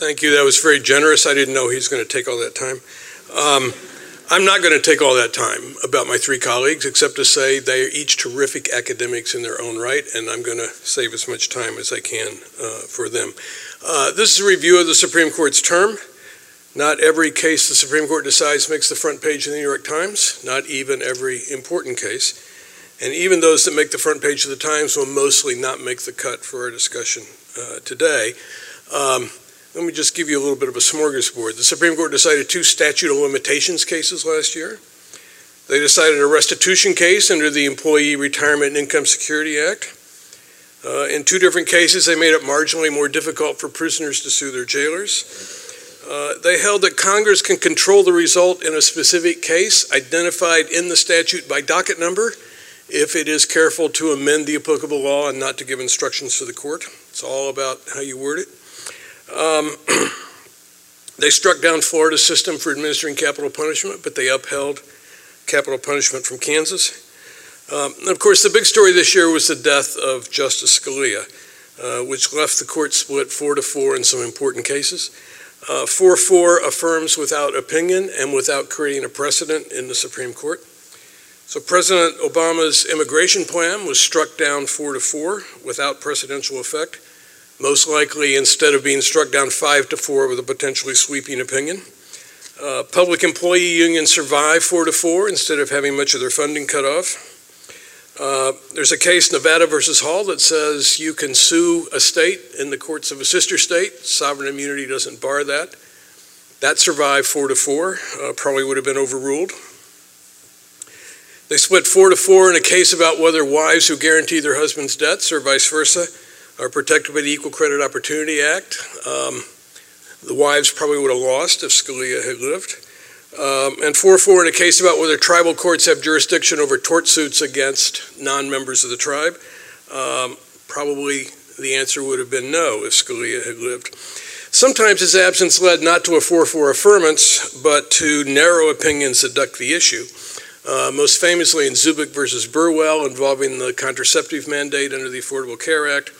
Thank you. That was very generous. I didn't know he was going to take all that time. Um, I'm not going to take all that time about my three colleagues, except to say they are each terrific academics in their own right, and I'm going to save as much time as I can uh, for them. Uh, this is a review of the Supreme Court's term. Not every case the Supreme Court decides makes the front page of the New York Times, not even every important case. And even those that make the front page of the Times will mostly not make the cut for our discussion uh, today. Um, let me just give you a little bit of a smorgasbord. The Supreme Court decided two statute of limitations cases last year. They decided a restitution case under the Employee Retirement and Income Security Act. Uh, in two different cases, they made it marginally more difficult for prisoners to sue their jailers. Uh, they held that Congress can control the result in a specific case identified in the statute by docket number if it is careful to amend the applicable law and not to give instructions to the court. It's all about how you word it. Um, they struck down Florida's system for administering capital punishment, but they upheld capital punishment from Kansas. Um, of course, the big story this year was the death of Justice Scalia, uh, which left the court split four to four in some important cases. 4 uh, 4 affirms without opinion and without creating a precedent in the Supreme Court. So President Obama's immigration plan was struck down 4 to 4 without precedential effect most likely instead of being struck down five to four with a potentially sweeping opinion. Uh, public employee unions survive four to four instead of having much of their funding cut off. Uh, there's a case, Nevada versus Hall, that says you can sue a state in the courts of a sister state. Sovereign immunity doesn't bar that. That survived four to four, uh, probably would have been overruled. They split four to four in a case about whether wives who guarantee their husband's debts or vice versa are protected by the Equal Credit Opportunity Act. Um, the wives probably would have lost if Scalia had lived. Um, and 4-4 in a case about whether tribal courts have jurisdiction over tort suits against non-members of the tribe. Um, probably the answer would have been no if Scalia had lived. Sometimes his absence led not to a 4-4 affirmance, but to narrow opinions that duck the issue. Uh, most famously in Zubik versus Burwell involving the contraceptive mandate under the Affordable Care Act,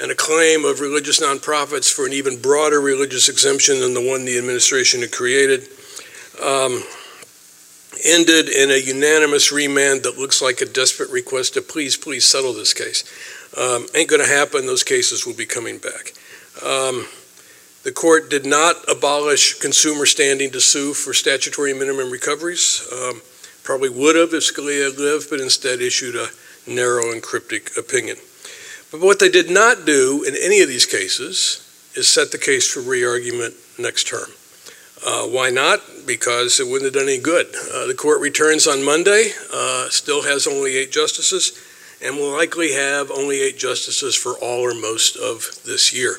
and a claim of religious nonprofits for an even broader religious exemption than the one the administration had created, um, ended in a unanimous remand that looks like a desperate request to please, please settle this case. Um, ain't going to happen. Those cases will be coming back. Um, the court did not abolish consumer standing to sue for statutory minimum recoveries. Um, probably would have if Scalia lived, but instead issued a narrow and cryptic opinion. But what they did not do in any of these cases is set the case for re-argument next term. Uh, why not? Because it wouldn't have done any good. Uh, the court returns on Monday, uh, still has only eight justices, and will likely have only eight justices for all or most of this year.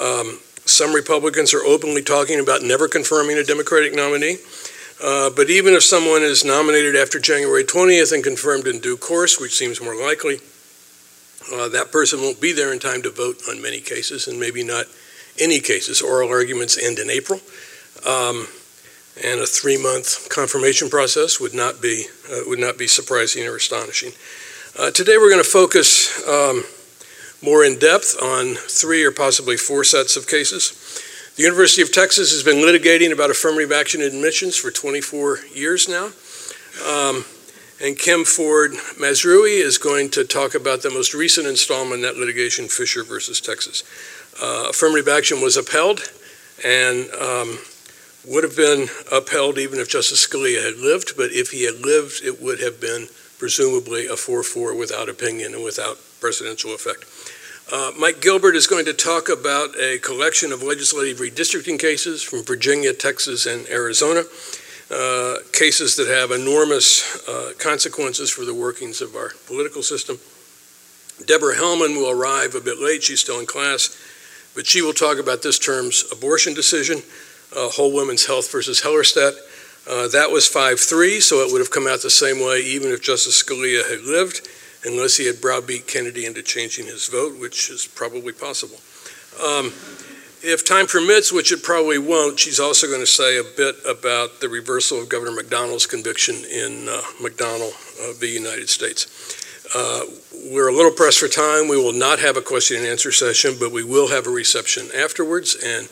Um, some Republicans are openly talking about never confirming a Democratic nominee. Uh, but even if someone is nominated after January 20th and confirmed in due course, which seems more likely, uh, that person won't be there in time to vote on many cases, and maybe not any cases. Oral arguments end in April, um, and a three-month confirmation process would not be uh, would not be surprising or astonishing. Uh, today, we're going to focus um, more in depth on three or possibly four sets of cases. The University of Texas has been litigating about affirmative action admissions for 24 years now. Um, and Kim Ford Mazrui is going to talk about the most recent installment in that litigation, Fisher versus Texas. Uh, affirmative action was upheld and um, would have been upheld even if Justice Scalia had lived, but if he had lived, it would have been presumably a 4-4 without opinion and without precedential effect. Uh, Mike Gilbert is going to talk about a collection of legislative redistricting cases from Virginia, Texas, and Arizona. Uh, cases that have enormous uh, consequences for the workings of our political system. Deborah Hellman will arrive a bit late. She's still in class, but she will talk about this term's abortion decision, uh, Whole Women's Health versus Hellerstedt. Uh, that was 5-3, so it would have come out the same way even if Justice Scalia had lived, unless he had browbeat Kennedy into changing his vote, which is probably possible. Um, if time permits, which it probably won't, she's also going to say a bit about the reversal of Governor McDonnell's conviction in uh, McDonnell uh, v. United States. Uh, We're a little pressed for time. We will not have a question and answer session, but we will have a reception afterwards, and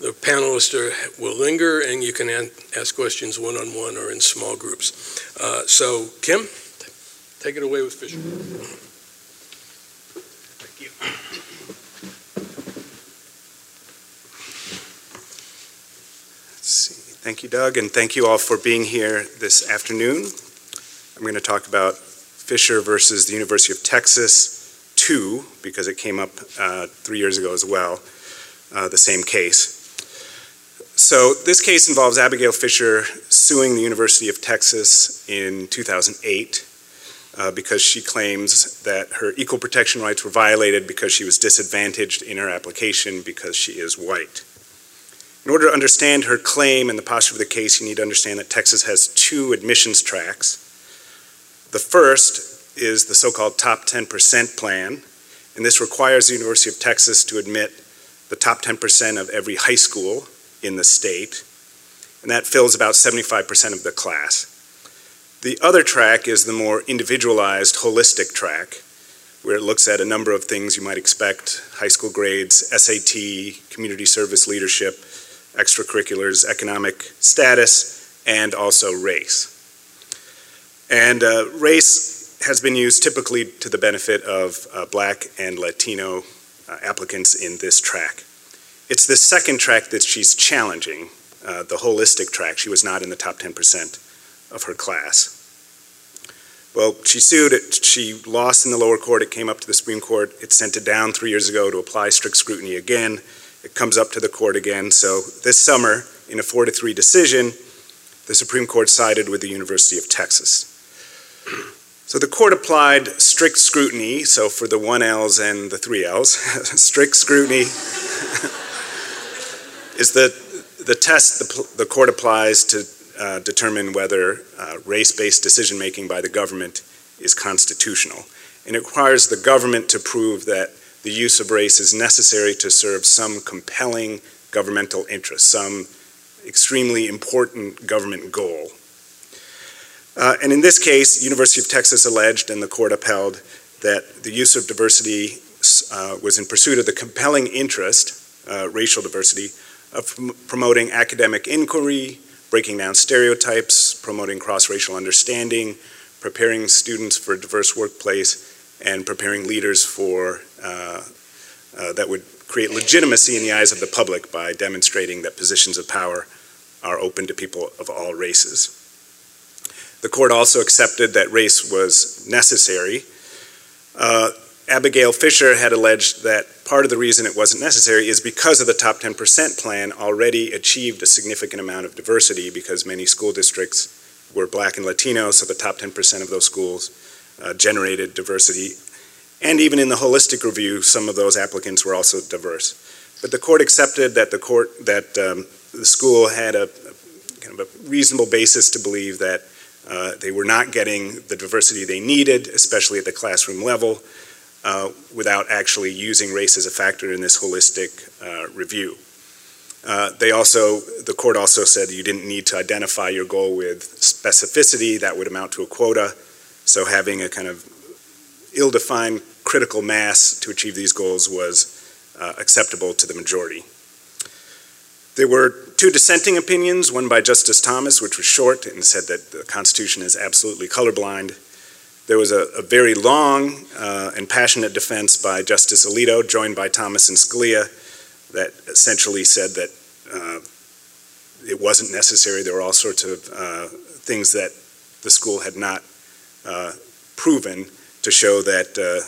the panelists are- will linger, and you can an- ask questions one-on-one or in small groups. Uh, So, Kim, take it away with Fisher. Let's see. Thank you, Doug, and thank you all for being here this afternoon. I'm going to talk about Fisher versus the University of Texas 2, because it came up uh, three years ago as well, uh, the same case. So this case involves Abigail Fisher suing the University of Texas in 2008 uh, because she claims that her equal protection rights were violated because she was disadvantaged in her application because she is white. In order to understand her claim and the posture of the case, you need to understand that Texas has two admissions tracks. The first is the so-called top 10% plan, and this requires the University of Texas to admit the top 10% of every high school in the state, and that fills about 75% of the class. The other track is the more individualized, holistic track, where it looks at a number of things you might expect high school grades, SAT, community service leadership, extracurriculars, economic status, and also race. And uh, race has been used typically to the benefit of uh, black and Latino uh, applicants in this track. It's the second track that she's challenging, uh, the holistic track. She was not in the top 10% of her class. Well, she sued it. She lost in the lower court. It came up to the Supreme Court. It sent it down three years ago to apply strict scrutiny again. It comes up to the court again. So this summer, in a four to three decision, the Supreme Court sided with the University of Texas. So the court applied strict scrutiny. So for the one L's and the three L's, strict scrutiny is the the test the, the court applies to uh, determine whether uh, race-based decision-making by the government is constitutional. And it requires the government to prove that the use of race is necessary to serve some compelling governmental interest, some extremely important government goal. Uh, and in this case, University of Texas alleged and the court upheld that the use of diversity uh, was in pursuit of the compelling interest, uh, racial diversity, of prom- promoting academic inquiry, breaking down stereotypes, promoting cross-racial understanding, preparing students for a diverse workplace, and preparing leaders for that would create legitimacy in the eyes of the public by demonstrating that positions of power are open to people of all races. The court also accepted that race was necessary. Uh, Abigail Fisher had alleged that part of the reason it wasn't necessary is because of the top 10% plan already achieved a significant amount of diversity because many school districts were black and Latino, so the top 10% of those schools uh, generated diversity. And even in the holistic review, some of those applicants were also diverse. But the court accepted that the court that um, the school had a, a, kind of a reasonable basis to believe that uh, they were not getting the diversity they needed, especially at the classroom level, uh, without actually using race as a factor in this holistic uh, review. Uh, they also, the court also said you didn't need to identify your goal with specificity, that would amount to a quota. So having a kind of ill-defined critical mass to achieve these goals was uh, acceptable to the majority. There were two dissenting opinions, one by Justice Thomas, which was short and said that the Constitution is absolutely colorblind. There was a, a very long uh, and passionate defense by Justice Alito, joined by Thomas and Scalia, that essentially said that uh, it wasn't necessary. There were all sorts of uh, things that the school had not uh, proven to show that, uh,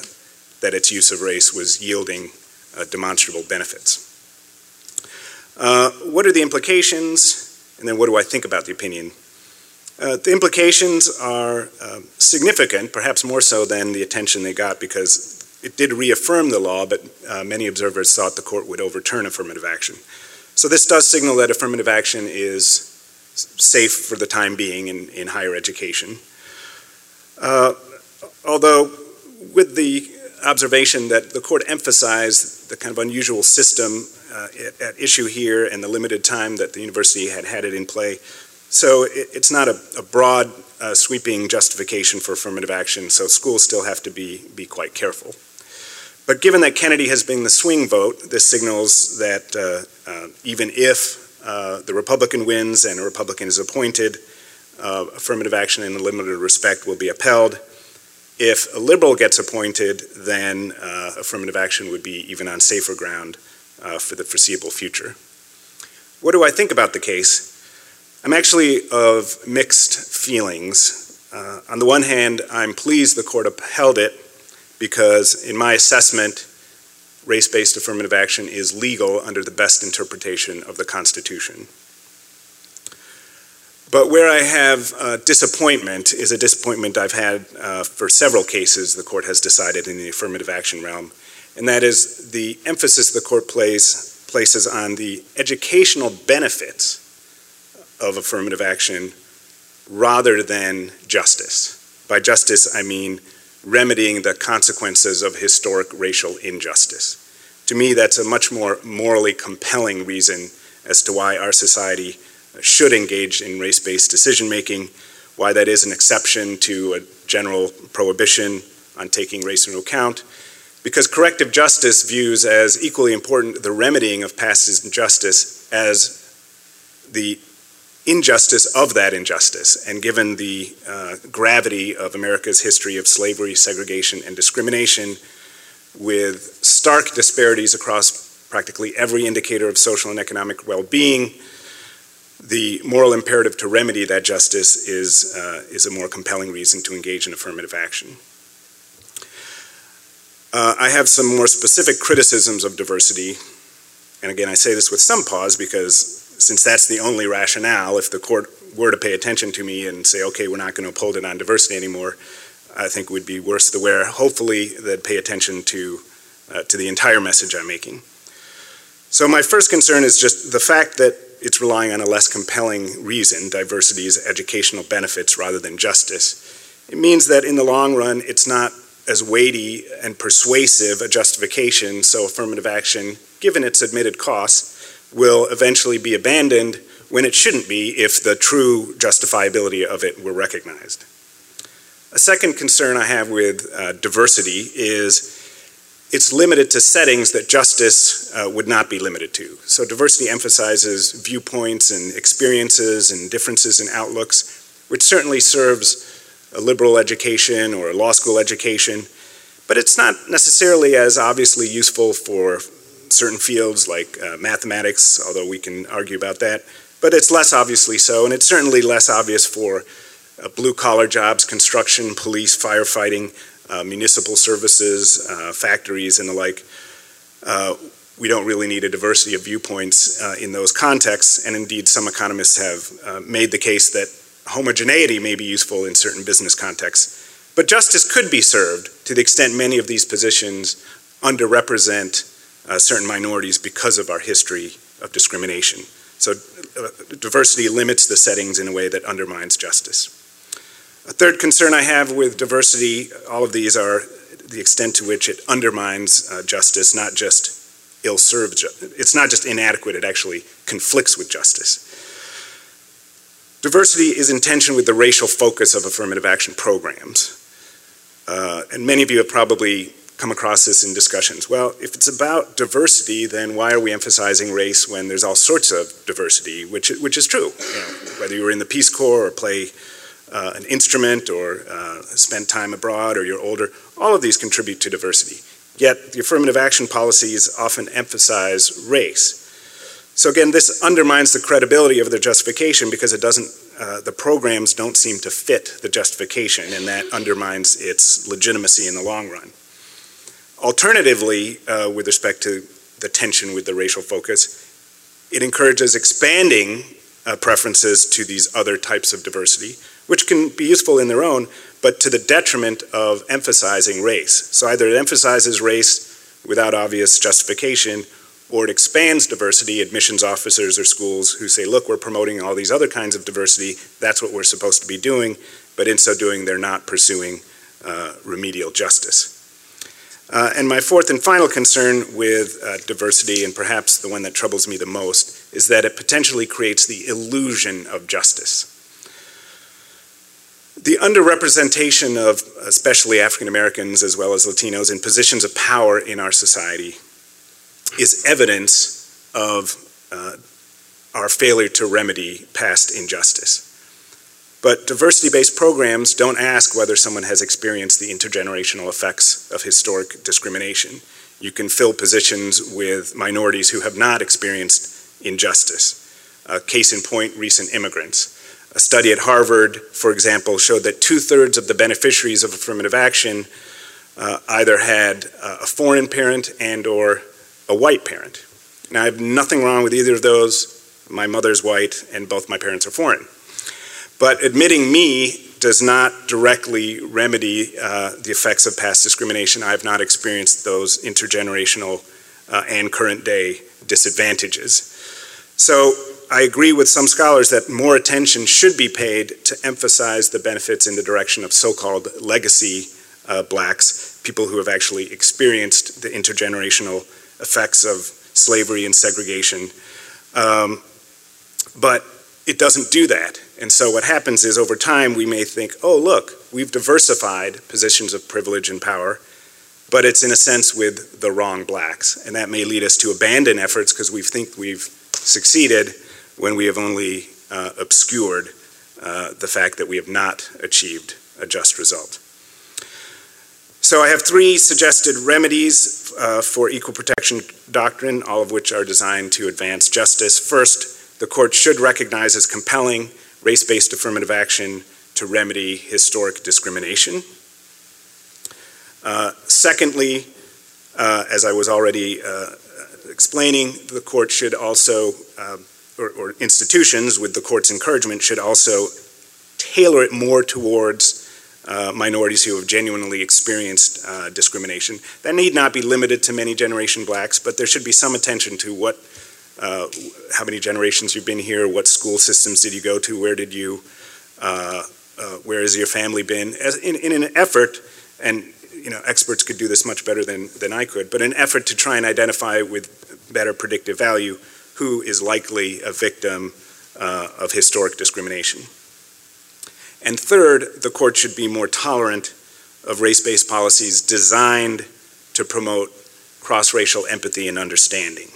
that its use of race was yielding uh, demonstrable benefits. Uh, what are the implications? And then what do I think about the opinion? Uh, the implications are uh, significant, perhaps more so than the attention they got, because it did reaffirm the law, but uh, many observers thought the court would overturn affirmative action. So this does signal that affirmative action is safe for the time being in, in higher education. Uh, although, with the observation that the court emphasized the kind of unusual system uh, at, issue here and the limited time that the university had had it in play, So it, it's not a, a broad, uh, sweeping justification for affirmative action, so schools still have to be, be quite careful. But given that Kennedy has been the swing vote, this signals that uh, uh, even if uh, the Republican wins and a Republican is appointed, uh, affirmative action in a limited respect will be upheld. If a liberal gets appointed, then uh, affirmative action would be even on safer ground uh, for the foreseeable future. What do I think about the case? I'm actually of mixed feelings. Uh, on the one hand, I'm pleased the court upheld it because, in my assessment, race based affirmative action is legal under the best interpretation of the Constitution. But where I have uh, disappointment is a disappointment I've had uh, for several cases the court has decided in the affirmative action realm, and that is the emphasis the court plays, places on the educational benefits of affirmative action rather than justice. By justice, I mean remedying the consequences of historic racial injustice. To me, that's a much more morally compelling reason as to why our society should engage in race based decision making, why that is an exception to a general prohibition on taking race into account. Because corrective justice views as equally important the remedying of past injustice as the injustice of that injustice. And given the uh, gravity of America's history of slavery, segregation, and discrimination, with stark disparities across practically every indicator of social and economic well being, the moral imperative to remedy that justice is, uh, is a more compelling reason to engage in affirmative action. Uh, I have some more specific criticisms of diversity, and again, I say this with some pause because since that's the only rationale, if the court were to pay attention to me and say, okay, we're not going to uphold it on diversity anymore, I think would be worse the wear. Hopefully, they'd pay attention to, uh, to the entire message I'm making. So, my first concern is just the fact that it's relying on a less compelling reason, diversity's educational benefits rather than justice. It means that in the long run, it's not as weighty and persuasive a justification, so affirmative action, given its admitted costs, will eventually be abandoned when it shouldn't be if the true justifiability of it were recognized. A second concern I have with uh, diversity is it's limited to settings that justice uh, would not be limited to. So diversity emphasizes viewpoints and experiences and differences in outlooks, which certainly serves a liberal education or a law school education, but it's not necessarily as obviously useful for certain fields like uh, mathematics, although we can argue about that, but it's less obviously so, and it's certainly less obvious for uh, blue collar jobs, construction, police, firefighting, municipal services, uh, factories, and the like. Uh, we don't really need a diversity of viewpoints uh, in those contexts, and indeed, some economists have made the case that homogeneity may be useful in certain business contexts. But justice could be served to the extent many of these positions underrepresent uh, certain minorities because of our history of discrimination. So uh, diversity limits the settings in a way that undermines justice. A third concern I have with diversity, all of these are the extent to which it undermines uh, justice, not just ill served. Ju- it's not just inadequate, it actually conflicts with justice. Diversity is in tension with the racial focus of affirmative action programs. Uh, and many of you have probably come across this in discussions. Well, if it's about diversity, then why are we emphasizing race when there's all sorts of diversity, which, which is true. You know, whether you were in the Peace Corps or play uh, an instrument or uh, spent time abroad or you're older, all of these contribute to diversity. Yet the affirmative action policies often emphasize race. So again, this undermines the credibility of the justification because it doesn't, uh, the programs don't seem to fit the justification, and that undermines its legitimacy in the long run. Alternatively, uh, with respect to the tension with the racial focus, it encourages expanding uh, preferences to these other types of diversity, which can be useful in their own, but to the detriment of emphasizing race. So either it emphasizes race without obvious justification, or it expands diversity, admissions officers or schools who say, look, we're promoting all these other kinds of diversity, that's what we're supposed to be doing, but in so doing, they're not pursuing uh, remedial justice. Uh, and my fourth and final concern with uh, diversity, and perhaps the one that troubles me the most, is that it potentially creates the illusion of justice. The underrepresentation of especially African Americans as well as Latinos in positions of power in our society is evidence of uh, our failure to remedy past injustice. But diversity based programs don't ask whether someone has experienced the intergenerational effects of historic discrimination. You can fill positions with minorities who have not experienced injustice. Case in point, recent immigrants. A study at Harvard, for example, showed that two thirds of the beneficiaries of affirmative action uh, either had uh, a foreign parent and or a white parent. Now, I have nothing wrong with either of those. My mother's white, and both my parents are foreign. But admitting me does not directly remedy uh, the effects of past discrimination. I have not experienced those intergenerational uh, and current day disadvantages. So I agree with some scholars that more attention should be paid to emphasize the benefits in the direction of so called legacy uh, blacks, people who have actually experienced the intergenerational effects of slavery and segregation. Um, but it doesn't do that. And so what happens is over time we may think, oh, look, we've diversified positions of privilege and power, but it's in a sense with the wrong blacks. And that may lead us to abandon efforts because we think we've succeeded when we have only uh, obscured uh, the fact that we have not achieved a just result. So I have three suggested remedies uh, for equal protection doctrine, all of which are designed to advance justice. First, the court should recognize as compelling race-based affirmative action to remedy historic discrimination. Uh, secondly, uh, as I was already uh, explaining, the court should also, uh, or, or institutions with the court's encouragement, should also tailor it more towards uh, minorities who have genuinely experienced uh, discrimination. That need not be limited to many generation blacks, but there should be some attention to what, uh, how many generations you've been here, what school systems did you go to, where did you, uh, uh, where has your family been, As in, in an effort, and you know, experts could do this much better than, than I could, but an effort to try and identify with better predictive value who is likely a victim uh, of historic discrimination. And third, the court should be more tolerant of race based policies designed to promote cross racial empathy and understanding.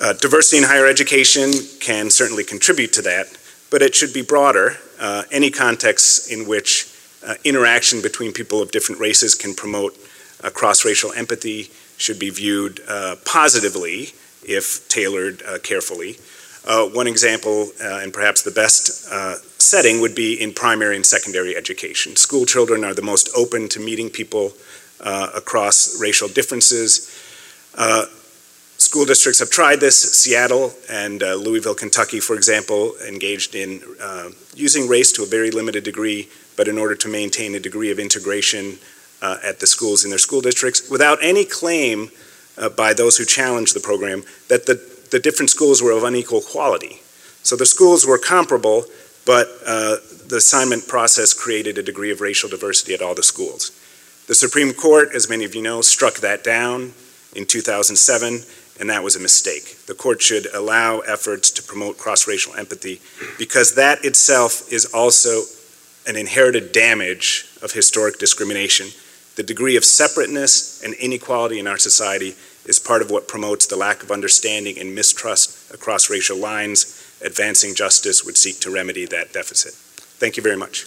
Uh, diversity in higher education can certainly contribute to that, but it should be broader. Uh, any context in which uh, interaction between people of different races can promote uh, cross racial empathy should be viewed uh, positively if tailored uh, carefully. Uh, one example, uh, and perhaps the best uh, setting, would be in primary and secondary education. School children are the most open to meeting people uh, across racial differences. Uh, school districts have tried this. Seattle and Louisville, Kentucky, for example, engaged in using race to a very limited degree, but in order to maintain a degree of integration at the schools in their school districts without any claim by those who challenged the program that the the different schools were of unequal quality. So the schools were comparable, but uh, the assignment process created a degree of racial diversity at all the schools. The Supreme Court, as many of you know, struck that down in 2007, and that was a mistake. The court should allow efforts to promote cross racial empathy because that itself is also an inherited damage of historic discrimination. The degree of separateness and inequality in our society is part of what promotes the lack of understanding and mistrust across racial lines. Advancing justice would seek to remedy that deficit. Thank you very much.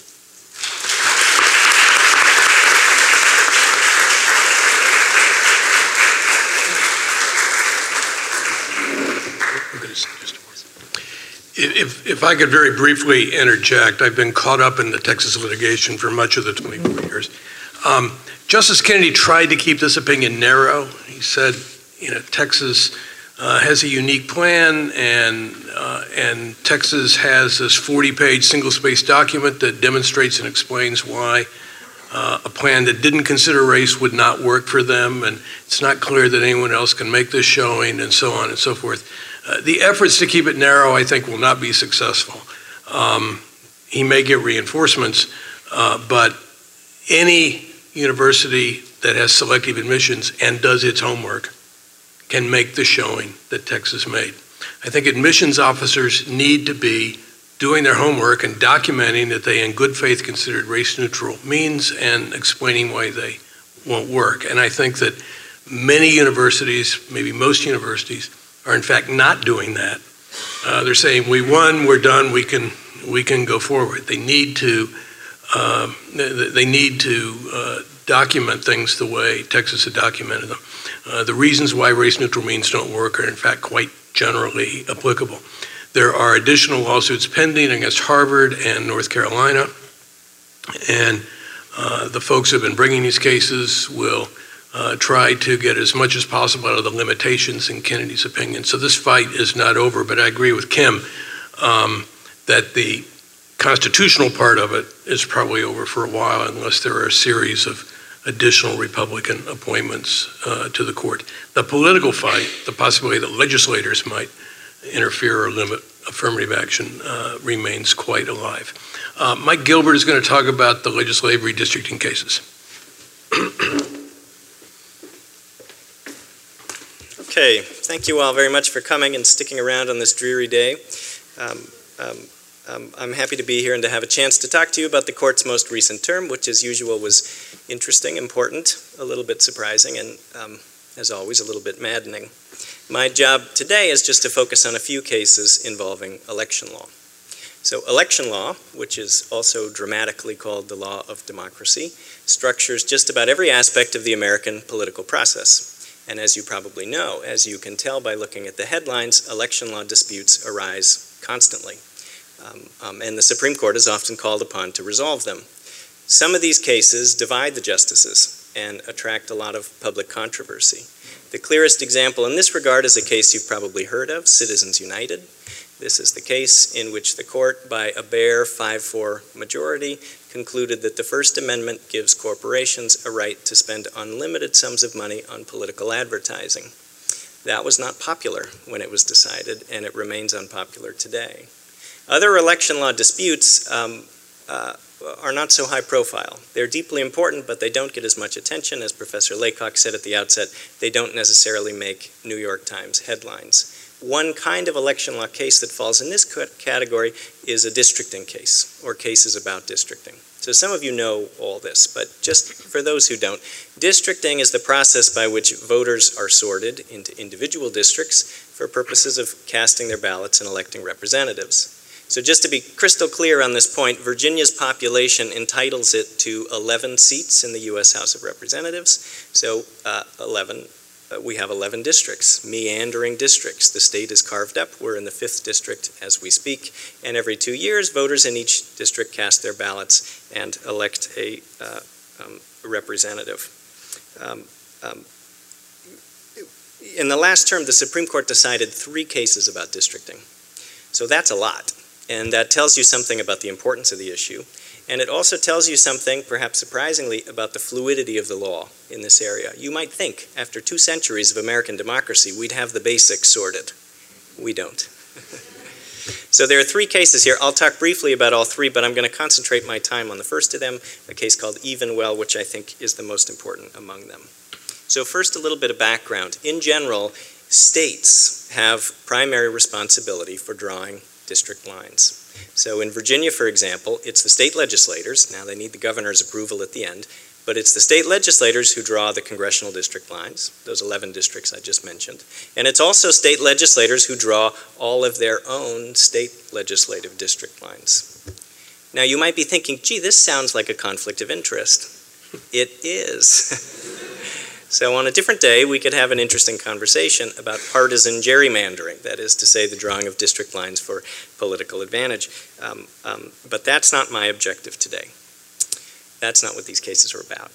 If, if I could very briefly interject, I've been caught up in the Texas litigation for much of the 24 years. Um, Justice Kennedy tried to keep this opinion narrow. He said, you know, Texas uh, has a unique plan, and uh, and Texas has this 40-page single-space document that demonstrates and explains why uh, a plan that didn't consider race would not work for them, and it's not clear that anyone else can make this showing, and so on and so forth. Uh, the efforts to keep it narrow, I think, will not be successful. Um, he may get reinforcements, uh, but any university that has selective admissions and does its homework can make the showing that Texas made. I think admissions officers need to be doing their homework and documenting that they in good faith considered race neutral means and explaining why they won't work. And I think that many universities, maybe most universities, are in fact not doing that. Uh, they're saying, we won, we're done, we can, we can go forward. They need to, uh, they need to uh, document things the way Texas had documented them. Uh, the reasons why race neutral means don't work are in fact quite generally applicable. There are additional lawsuits pending against Harvard and North Carolina, and uh, the folks who have been bringing these cases will uh, try to get as much as possible out of the limitations in Kennedy's opinion. So this fight is not over, but I agree with Kim um, that the constitutional part of it is probably over for a while unless there are a series of additional Republican appointments uh, to the court. The political fight, the possibility that legislators might interfere or limit affirmative action uh, remains quite alive. Uh, Mike Gilbert is going to talk about the legislative redistricting cases. okay, thank you all very much for coming and sticking around on this dreary day. Um, um, um, I'm happy to be here and to have a chance to talk to you about the court's most recent term, which as usual was interesting, important, a little bit surprising, and um, as always, a little bit maddening. My job today is just to focus on a few cases involving election law. So, election law, which is also dramatically called the law of democracy, structures just about every aspect of the American political process. And as you probably know, as you can tell by looking at the headlines, election law disputes arise constantly. Um, um, and the Supreme Court is often called upon to resolve them. Some of these cases divide the justices and attract a lot of public controversy. The clearest example in this regard is a case you've probably heard of, Citizens United. This is the case in which the court, by a bare 5 4 majority, concluded that the First Amendment gives corporations a right to spend unlimited sums of money on political advertising. That was not popular when it was decided, and it remains unpopular today. Other election law disputes um, uh, are not so high profile. They're deeply important, but they don't get as much attention. As Professor Laycock said at the outset, they don't necessarily make New York Times headlines. One kind of election law case that falls in this category is a districting case, or cases about districting. So some of you know all this, but just for those who don't, districting is the process by which voters are sorted into individual districts for purposes of casting their ballots and electing representatives. So, just to be crystal clear on this point, Virginia's population entitles it to 11 seats in the U.S. House of Representatives. So, uh, 11, uh, we have 11 districts, meandering districts. The state is carved up. We're in the fifth district as we speak. And every two years, voters in each district cast their ballots and elect a uh, um, representative. Um, um, in the last term, the Supreme Court decided three cases about districting. So that's a lot. And that tells you something about the importance of the issue. And it also tells you something, perhaps surprisingly, about the fluidity of the law in this area. You might think, after two centuries of American democracy, we'd have the basics sorted. We don't. so there are three cases here. I'll talk briefly about all three, but I'm going to concentrate my time on the first of them, a case called Evenwell, which I think is the most important among them. So, first, a little bit of background. In general, states have primary responsibility for drawing district lines. So in Virginia, for example, it's the state legislators, now they need the governor's approval at the end, but it's the state legislators who draw the congressional district lines, those 11 districts I just mentioned. And it's also state legislators who draw all of their own state legislative district lines. Now you might be thinking, gee, this sounds like a conflict of interest. It is. So, on a different day, we could have an interesting conversation about partisan gerrymandering, that is to say, the drawing of district lines for political advantage. Um, um, but that's not my objective today. That's not what these cases are about.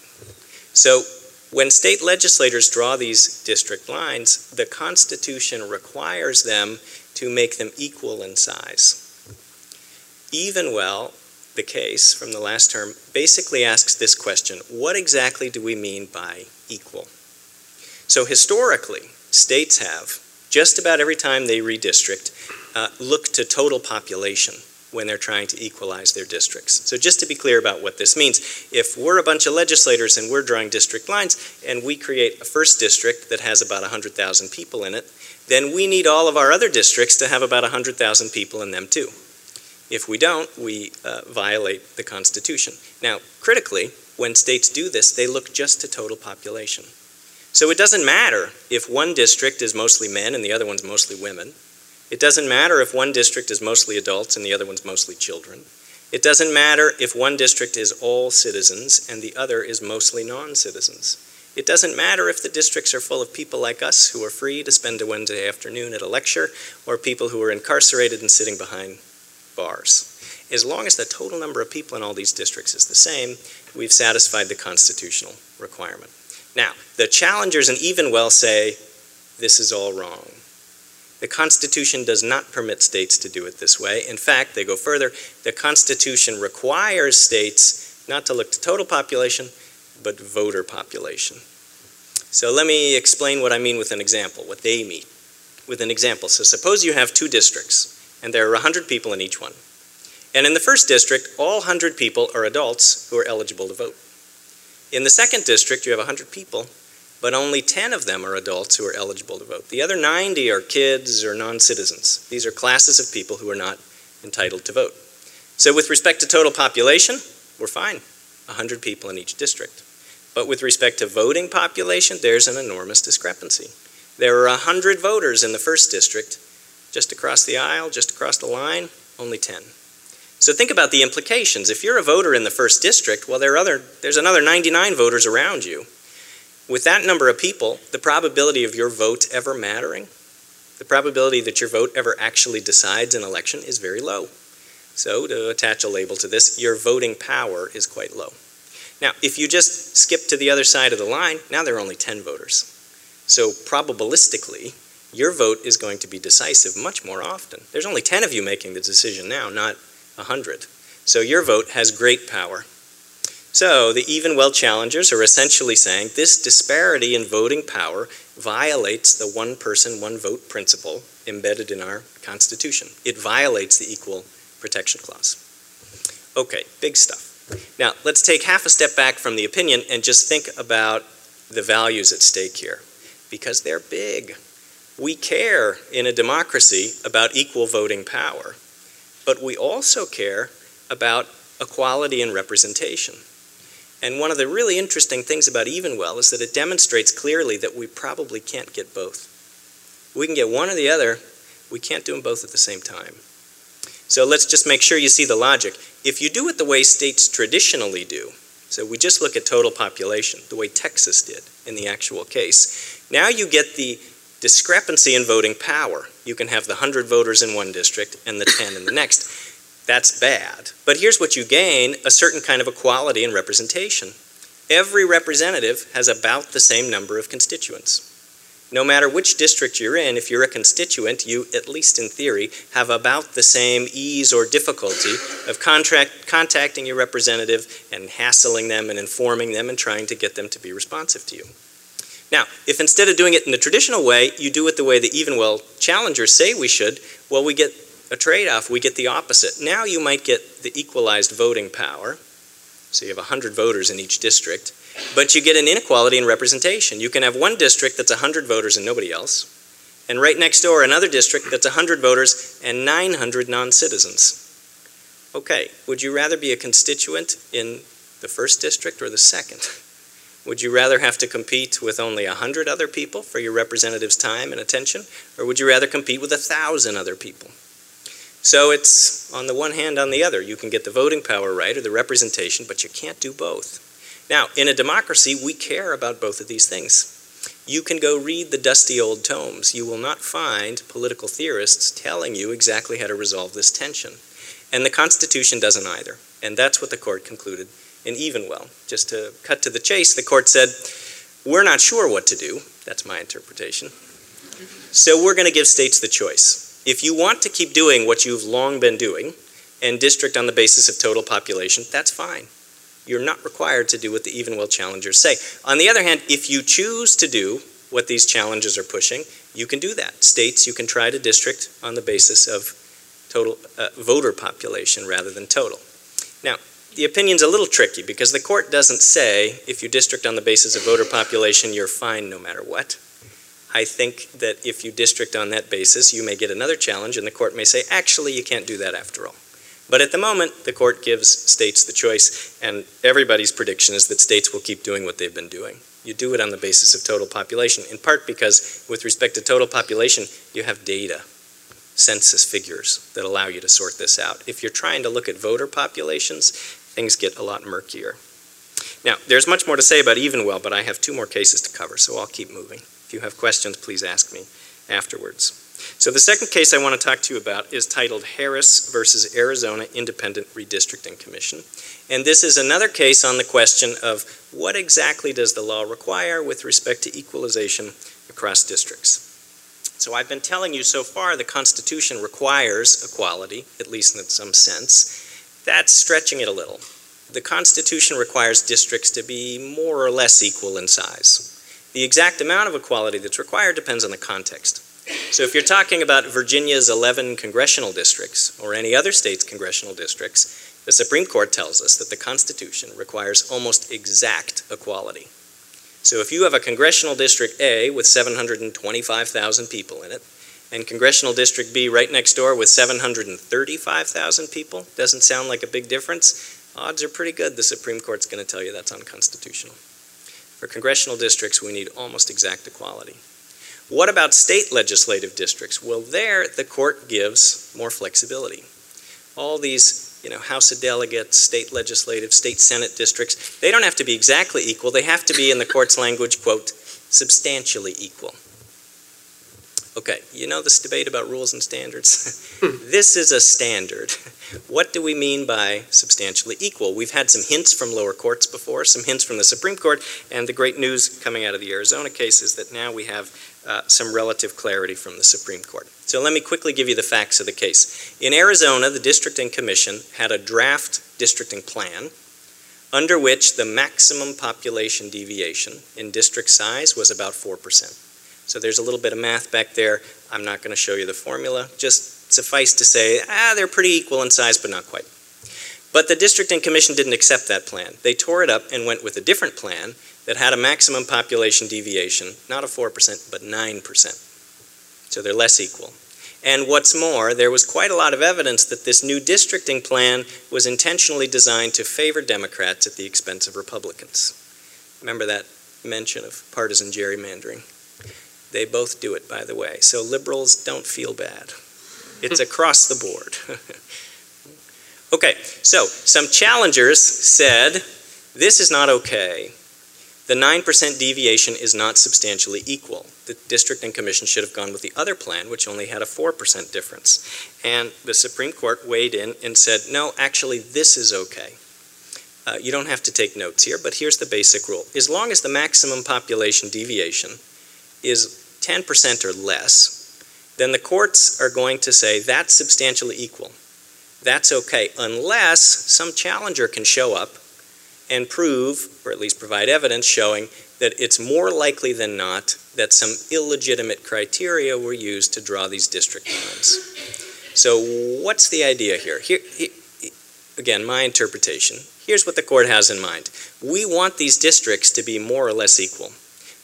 So, when state legislators draw these district lines, the Constitution requires them to make them equal in size. Evenwell, the case from the last term, basically asks this question What exactly do we mean by equal. So historically, states have, just about every time they redistrict, uh, looked to total population when they're trying to equalize their districts. So just to be clear about what this means, if we're a bunch of legislators and we're drawing district lines and we create a first district that has about 100,000 people in it, then we need all of our other districts to have about 100,000 people in them too. If we don't, we uh, violate the Constitution. Now, critically, when states do this, they look just to total population. So it doesn't matter if one district is mostly men and the other one's mostly women. It doesn't matter if one district is mostly adults and the other one's mostly children. It doesn't matter if one district is all citizens and the other is mostly non citizens. It doesn't matter if the districts are full of people like us who are free to spend a Wednesday afternoon at a lecture or people who are incarcerated and sitting behind bars. As long as the total number of people in all these districts is the same, we've satisfied the constitutional requirement. Now, the challengers in Evenwell say this is all wrong. The Constitution does not permit states to do it this way. In fact, they go further. The Constitution requires states not to look to total population, but voter population. So let me explain what I mean with an example, what they mean with an example. So suppose you have two districts, and there are 100 people in each one. And in the first district, all 100 people are adults who are eligible to vote. In the second district, you have 100 people, but only 10 of them are adults who are eligible to vote. The other 90 are kids or non citizens. These are classes of people who are not entitled to vote. So, with respect to total population, we're fine 100 people in each district. But with respect to voting population, there's an enormous discrepancy. There are 100 voters in the first district, just across the aisle, just across the line, only 10. So think about the implications. If you're a voter in the first district, well, there other, there's another 99 voters around you. With that number of people, the probability of your vote ever mattering, the probability that your vote ever actually decides an election is very low. So, to attach a label to this, your voting power is quite low. Now, if you just skip to the other side of the line, now there are only 10 voters. So, probabilistically, your vote is going to be decisive much more often. There's only 10 of you making the decision now, not 100. So your vote has great power. So the Evenwell challengers are essentially saying this disparity in voting power violates the one person, one vote principle embedded in our Constitution. It violates the Equal Protection Clause. Okay, big stuff. Now, let's take half a step back from the opinion and just think about the values at stake here, because they're big. We care in a democracy about equal voting power but we also care about equality and representation. And one of the really interesting things about Evenwell is that it demonstrates clearly that we probably can't get both. We can get one or the other, we can't do them both at the same time. So let's just make sure you see the logic. If you do it the way states traditionally do, so we just look at total population, the way Texas did in the actual case, now you get the discrepancy in voting power. You can have the 100 voters in one district and the 10 in the next. That's bad. But here's what you gain a certain kind of equality in representation. Every representative has about the same number of constituents. No matter which district you're in, if you're a constituent, you, at least in theory, have about the same ease or difficulty of contract, contacting your representative and hassling them and informing them and trying to get them to be responsive to you. Now, if instead of doing it in the traditional way, you do it the way the Evenwell challengers say we should, well, we get a trade off. We get the opposite. Now you might get the equalized voting power. So you have 100 voters in each district, but you get an inequality in representation. You can have one district that's 100 voters and nobody else, and right next door another district that's 100 voters and 900 non citizens. Okay, would you rather be a constituent in the first district or the second? Would you rather have to compete with only 100 other people for your representative's time and attention, or would you rather compete with 1,000 other people? So it's on the one hand, on the other. You can get the voting power right or the representation, but you can't do both. Now, in a democracy, we care about both of these things. You can go read the dusty old tomes. You will not find political theorists telling you exactly how to resolve this tension. And the Constitution doesn't either. And that's what the court concluded in Evenwell. Just to cut to the chase, the court said, We're not sure what to do. That's my interpretation. So we're going to give states the choice. If you want to keep doing what you've long been doing and district on the basis of total population, that's fine. You're not required to do what the Evenwell challengers say. On the other hand, if you choose to do what these challenges are pushing, you can do that. States, you can try to district on the basis of total uh, voter population rather than total. Now, the opinion's a little tricky because the court doesn't say if you district on the basis of voter population, you're fine no matter what. I think that if you district on that basis, you may get another challenge, and the court may say, actually, you can't do that after all. But at the moment, the court gives states the choice, and everybody's prediction is that states will keep doing what they've been doing. You do it on the basis of total population, in part because, with respect to total population, you have data, census figures that allow you to sort this out. If you're trying to look at voter populations, things get a lot murkier. Now, there's much more to say about Evenwell, but I have two more cases to cover, so I'll keep moving. If you have questions, please ask me afterwards. So the second case I want to talk to you about is titled Harris versus Arizona Independent Redistricting Commission. And this is another case on the question of what exactly does the law require with respect to equalization across districts. So I've been telling you so far the Constitution requires equality, at least in some sense. That's stretching it a little. The Constitution requires districts to be more or less equal in size. The exact amount of equality that's required depends on the context. So if you're talking about Virginia's 11 congressional districts or any other state's congressional districts, the Supreme Court tells us that the Constitution requires almost exact equality. So if you have a congressional district A with 725,000 people in it, and congressional district B right next door with 735,000 people, doesn't sound like a big difference, odds are pretty good the Supreme Court's going to tell you that's unconstitutional. For congressional districts, we need almost exact equality. What about state legislative districts? Well, there the court gives more flexibility. All these, you know, House of Delegates, state legislative, state Senate districts, they don't have to be exactly equal. They have to be, in the court's language, quote, substantially equal. Okay, you know this debate about rules and standards? this is a standard. What do we mean by substantially equal? We've had some hints from lower courts before, some hints from the Supreme Court, and the great news coming out of the Arizona case is that now we have uh, some relative clarity from the Supreme Court. So let me quickly give you the facts of the case. In Arizona, the Districting Commission had a draft districting plan under which the maximum population deviation in district size was about 4%. So there's a little bit of math back there. I'm not going to show you the formula. Just suffice to say, ah, they're pretty equal in size, but not quite. But the Districting Commission didn't accept that plan. They tore it up and went with a different plan that had a maximum population deviation, not a 4%, but 9%. So they're less equal. And what's more, there was quite a lot of evidence that this new districting plan was intentionally designed to favor Democrats at the expense of Republicans. Remember that mention of partisan gerrymandering? They both do it, by the way. So liberals don't feel bad. It's across the board. okay, so some challengers said this is not okay. The 9% deviation is not substantially equal. The district and commission should have gone with the other plan, which only had a 4% difference. And the Supreme Court weighed in and said, no, actually, this is okay. Uh, you don't have to take notes here, but here's the basic rule. As long as the maximum population deviation is 10% or less, then the courts are going to say that's substantially equal. That's okay, unless some challenger can show up and prove, or at least provide evidence showing, that it's more likely than not that some illegitimate criteria were used to draw these district lines. So, what's the idea here? here? Again, my interpretation. Here's what the court has in mind. We want these districts to be more or less equal.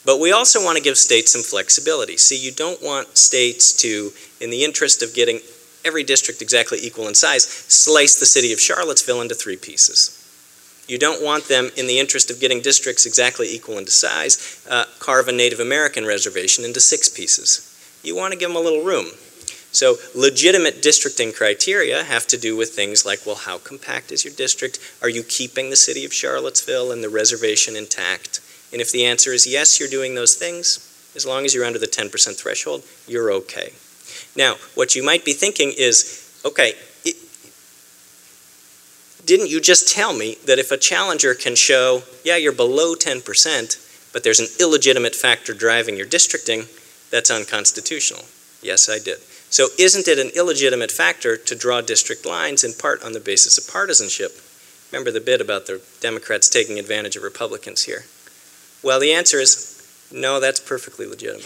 But we also want to give states some flexibility. See, you don't want states to, in the interest of getting every district exactly equal in size, slice the city of Charlottesville into three pieces. You don't want them, in the interest of getting districts exactly equal in size, uh, carve a Native American reservation into six pieces. You want to give them a little room. So, legitimate districting criteria have to do with things like well, how compact is your district? Are you keeping the city of Charlottesville and the reservation intact? And if the answer is yes, you're doing those things, as long as you're under the 10% threshold, you're okay. Now, what you might be thinking is okay, didn't you just tell me that if a challenger can show, yeah, you're below 10%, but there's an illegitimate factor driving your districting, that's unconstitutional? Yes, I did. So, isn't it an illegitimate factor to draw district lines in part on the basis of partisanship? Remember the bit about the Democrats taking advantage of Republicans here. Well, the answer is no, that's perfectly legitimate.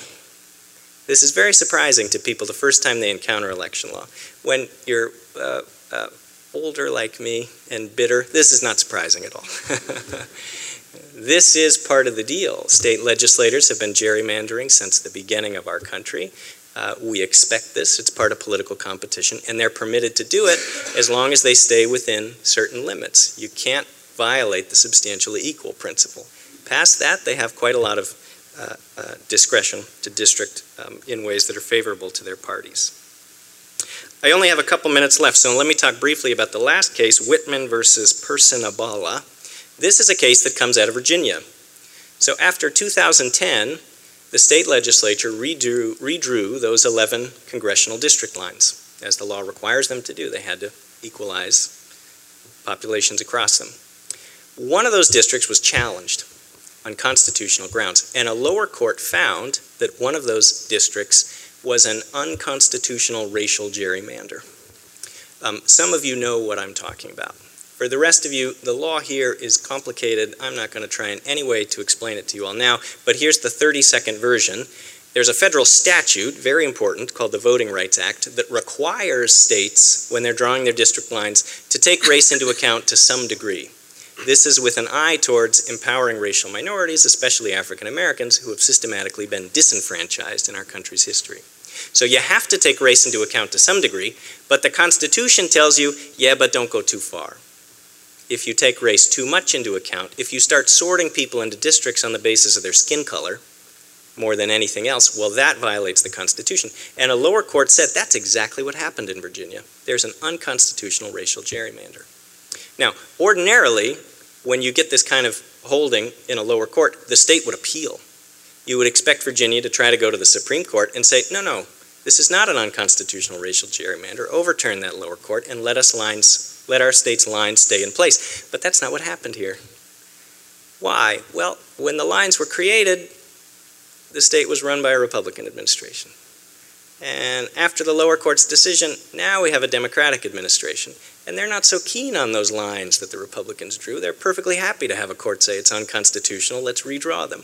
This is very surprising to people the first time they encounter election law. When you're uh, uh, older like me and bitter, this is not surprising at all. this is part of the deal. State legislators have been gerrymandering since the beginning of our country. Uh, we expect this. It's part of political competition, and they're permitted to do it as long as they stay within certain limits. You can't violate the substantially equal principle. Past that, they have quite a lot of uh, uh, discretion to district um, in ways that are favorable to their parties. I only have a couple minutes left, so let me talk briefly about the last case, Wittman versus Personhuballah. This is a case that comes out of Virginia. So after 2010, the state legislature redrew, redrew those 11 congressional district lines, as the law requires them to do. They had to equalize populations across them. One of those districts was challenged on constitutional grounds, and a lower court found that one of those districts was an unconstitutional racial gerrymander. Um, some of you know what I'm talking about. For the rest of you, the law here is complicated. I'm not going to try in any way to explain it to you all now, but here's the 30 second version. There's a federal statute, very important, called the Voting Rights Act, that requires states, when they're drawing their district lines, to take race into account to some degree. This is with an eye towards empowering racial minorities, especially African Americans, who have systematically been disenfranchised in our country's history. So you have to take race into account to some degree, but the Constitution tells you, yeah, but don't go too far. If you take race too much into account, if you start sorting people into districts on the basis of their skin color, more than anything else, well, that violates the Constitution. And a lower court said that's exactly what happened in Virginia. There's an unconstitutional racial gerrymander. Now, ordinarily, when you get this kind of holding in a lower court, the state would appeal. You would expect Virginia to try to go to the Supreme Court and say, no, no, this is not an unconstitutional racial gerrymander. Overturn that lower court and let us lines, let our state's lines stay in place. But that's not what happened here. Why? Well, when the lines were created, the state was run by a Republican administration. And after the lower court's decision, now we have a Democratic administration. And they're not so keen on those lines that the Republicans drew. They're perfectly happy to have a court say it's unconstitutional, let's redraw them.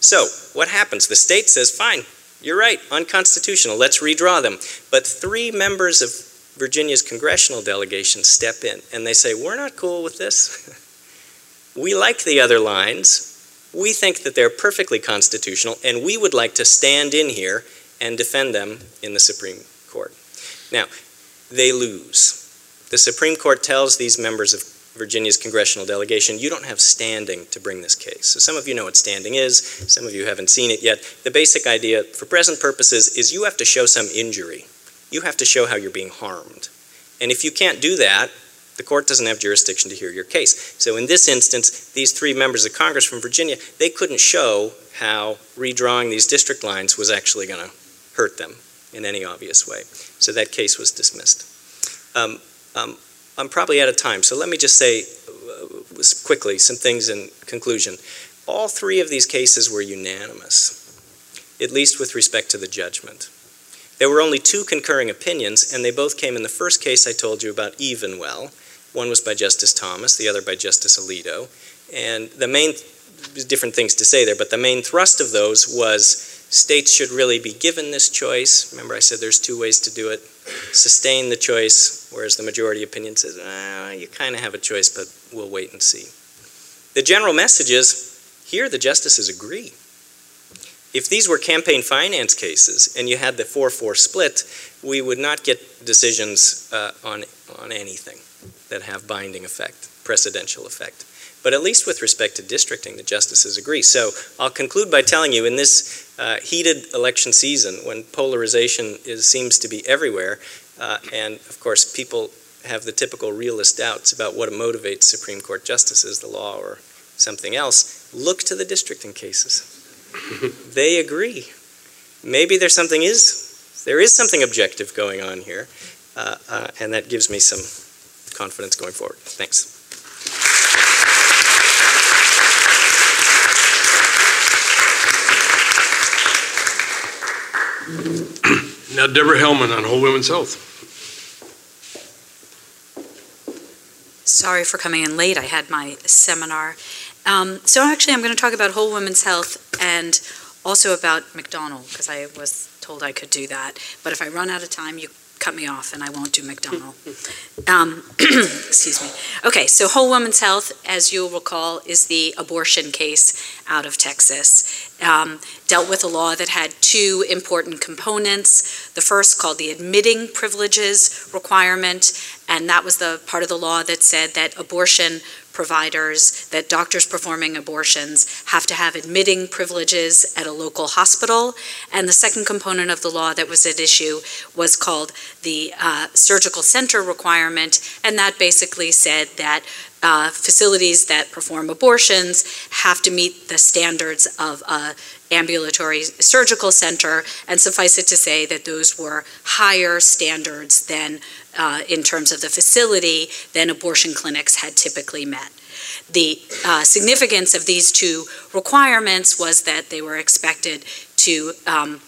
So, what happens? The state says, fine, you're right, unconstitutional, let's redraw them. But three members of Virginia's congressional delegation step in and they say, we're not cool with this. we like the other lines. We think that they're perfectly constitutional, and we would like to stand in here and defend them in the Supreme Court. Now, they lose. The Supreme Court tells these members of Virginia's congressional delegation, you don't have standing to bring this case. So some of you know what standing is, some of you haven't seen it yet. The basic idea, for present purposes, is you have to show some injury. You have to show how you're being harmed. And if you can't do that, the court doesn't have jurisdiction to hear your case. So in this instance, these three members of Congress from Virginia, they couldn't show how redrawing these district lines was actually going to hurt them in any obvious way. So that case was dismissed. Um, um, I'm probably out of time, so let me just say uh, quickly some things in conclusion. All three of these cases were unanimous, at least with respect to the judgment. There were only two concurring opinions, and they both came in the first case I told you about Evenwell. One was by Justice Thomas, the other by Justice Alito. And the main, different things to say there, but the main thrust of those was states should really be given this choice. Remember, I said there's two ways to do it sustain the choice, whereas the majority opinion says, ah, you kind of have a choice, but we'll wait and see. The general message is here the justices agree. If these were campaign finance cases and you had the 4 4 split, we would not get decisions uh, on, on anything that have binding effect, precedential effect. But at least with respect to districting, the justices agree. So I'll conclude by telling you in this uh, heated election season, when polarization is, seems to be everywhere, uh, and of course people have the typical realist doubts about what motivates Supreme Court justices, the law or something else, look to the districting cases. they agree. Maybe there's something is there is something objective going on here, uh, uh and that gives me some confidence going forward. Thanks. Now, Deborah Hellman on Whole Women's Health. Sorry for coming in late. I had my seminar. Um, so actually, I'm going to talk about whole women's health and also about McDonald, because I was told I could do that. But if I run out of time, you cut me off and I won't do McDonald. Um, Excuse me. Okay, so Whole Woman's Health, as you'll recall, is the abortion case out of Texas. Um, Dealt with a law that had two important components. The first called the admitting privileges requirement, and that was the part of the law that said that abortion providers, that doctors performing abortions have to have admitting privileges at a local hospital. And the second component of the law that was at issue was called the uh, surgical center requirement, and that basically said that uh, facilities that perform abortions have to meet the standards of a ambulatory surgical center, and suffice it to say that those were higher standards than, uh, in terms of the facility, than abortion clinics had typically met. The uh, significance of these two requirements was that they were expected to um,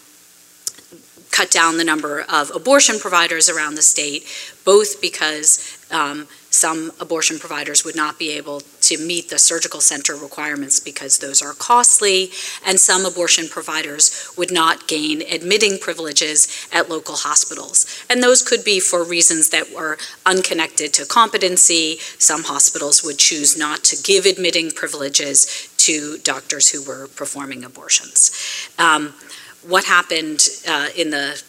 cut down the number of abortion providers around the state, both because um, some abortion providers would not be able to meet the surgical center requirements because those are costly, and some abortion providers would not gain admitting privileges at local hospitals. And those could be for reasons that were unconnected to competency. Some hospitals would choose not to give admitting privileges to doctors who were performing abortions. Um, what happened uh, in the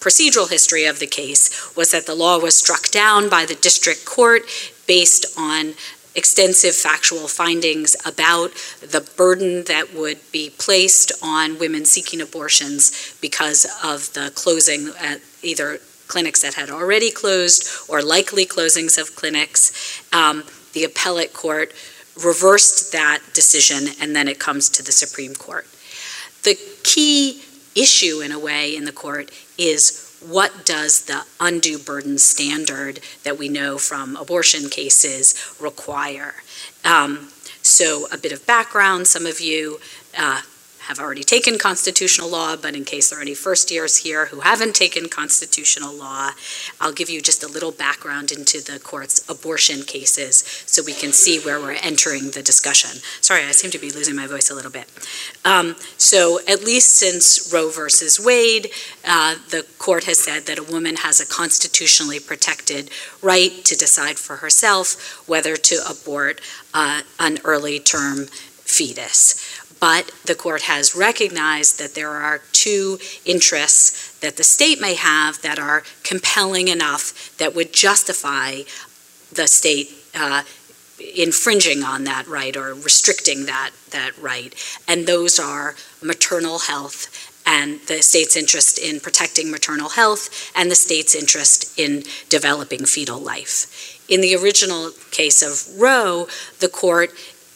procedural history of the case was that the law was struck down by the district court based on extensive factual findings about the burden that would be placed on women seeking abortions because of the closing at either clinics that had already closed or likely closings of clinics. Um, the appellate court reversed that decision and then it comes to the Supreme Court. The key issue, in a way, in the court is what does the undue burden standard that we know from abortion cases require? Um, so, a bit of background some of you uh, have already taken constitutional law, but in case there are any first years here who haven't taken constitutional law, I'll give you just a little background into the court's abortion cases so we can see where we're entering the discussion. Sorry, I seem to be losing my voice a little bit. Um, so, at least since Roe versus Wade, uh, the court has said that a woman has a constitutionally protected right to decide for herself whether to abort uh, an early term fetus but the court has recognized that there are two interests that the state may have that are compelling enough that would justify the state uh, infringing on that right or restricting that, that right. And those are maternal health and the state's interest in protecting maternal health and the state's interest in developing fetal life. In the original case of Roe, the court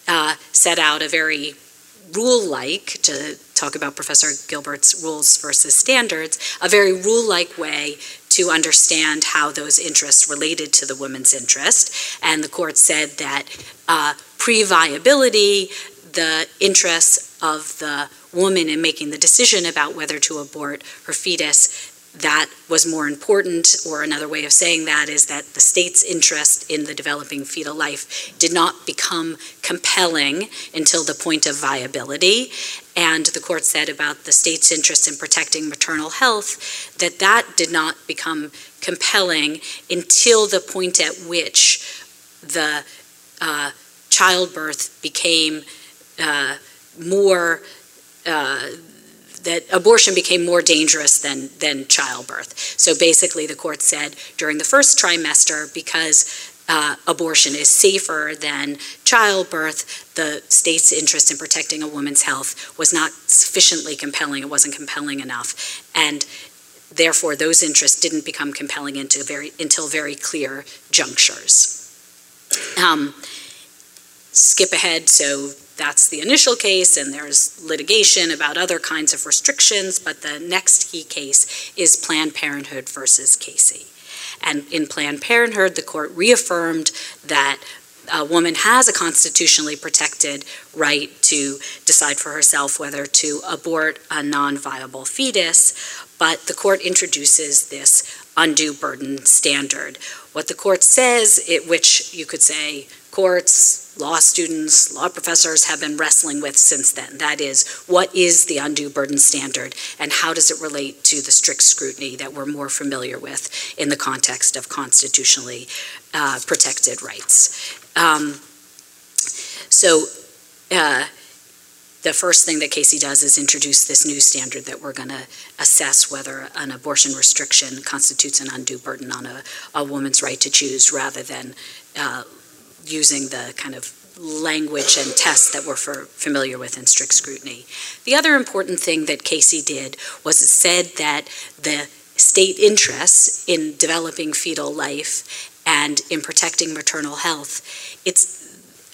uh, set out a very rule-like, to talk about Professor Gilbert's rules versus standards, a very rule-like way to understand how those interests related to the woman's interest. And the court said that uh, pre-viability, the interests of the woman in making the decision about whether to abort her fetus that was more important, or another way of saying that is that the state's interest in the developing fetal life did not become compelling until the point of viability. And the court said about the state's interest in protecting maternal health that that did not become compelling until the point at which the uh, childbirth became uh, more. Uh, that abortion became more dangerous than, than childbirth. So basically, the court said during the first trimester, because uh, abortion is safer than childbirth, the state's interest in protecting a woman's health was not sufficiently compelling. It wasn't compelling enough. And therefore, those interests didn't become compelling into very, until very clear junctures. Um, skip ahead, so that's the initial case, and there's litigation about other kinds of restrictions, but the next key case is Planned Parenthood versus Casey. And in Planned Parenthood, the court reaffirmed that a woman has a constitutionally protected right to decide for herself whether to abort a non viable fetus, but the court introduces this undue burden standard. What the court says, it, which you could say courts, law students, law professors have been wrestling with since then. That is, what is the undue burden standard and how does it relate to the strict scrutiny that we're more familiar with in the context of constitutionally uh, protected rights? Um, so, uh, the first thing that Casey does is introduce this new standard that we're going to assess whether an abortion restriction constitutes an undue burden on a, a woman's right to choose rather than uh, using the kind of language and tests that we're familiar with in strict scrutiny. The other important thing that Casey did was it said that the state interests in developing fetal life and in protecting maternal health, it's